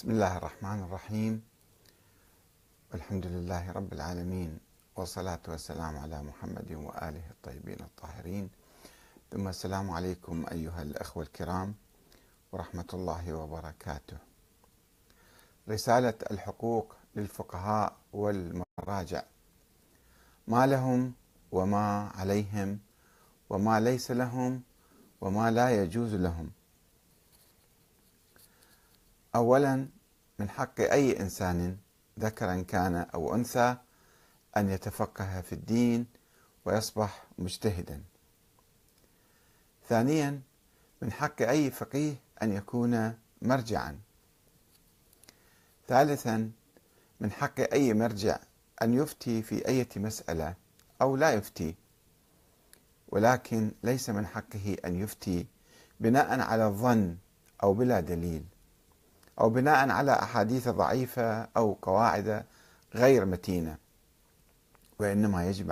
بسم الله الرحمن الرحيم. الحمد لله رب العالمين والصلاة والسلام على محمد وآله الطيبين الطاهرين. ثم السلام عليكم أيها الأخوة الكرام ورحمة الله وبركاته. رسالة الحقوق للفقهاء والمراجع. ما لهم وما عليهم وما ليس لهم وما لا يجوز لهم. اولا من حق أي إنسان ذكرا كان أو أنثى أن يتفقه في الدين ويصبح مجتهدا. ثانيا من حق أي فقيه أن يكون مرجعا. ثالثا من حق أي مرجع أن يفتي في أي مسألة أو لا يفتي. ولكن ليس من حقه أن يفتي بناء على الظن أو بلا دليل. أو بناء على أحاديث ضعيفة أو قواعد غير متينة وإنما يجب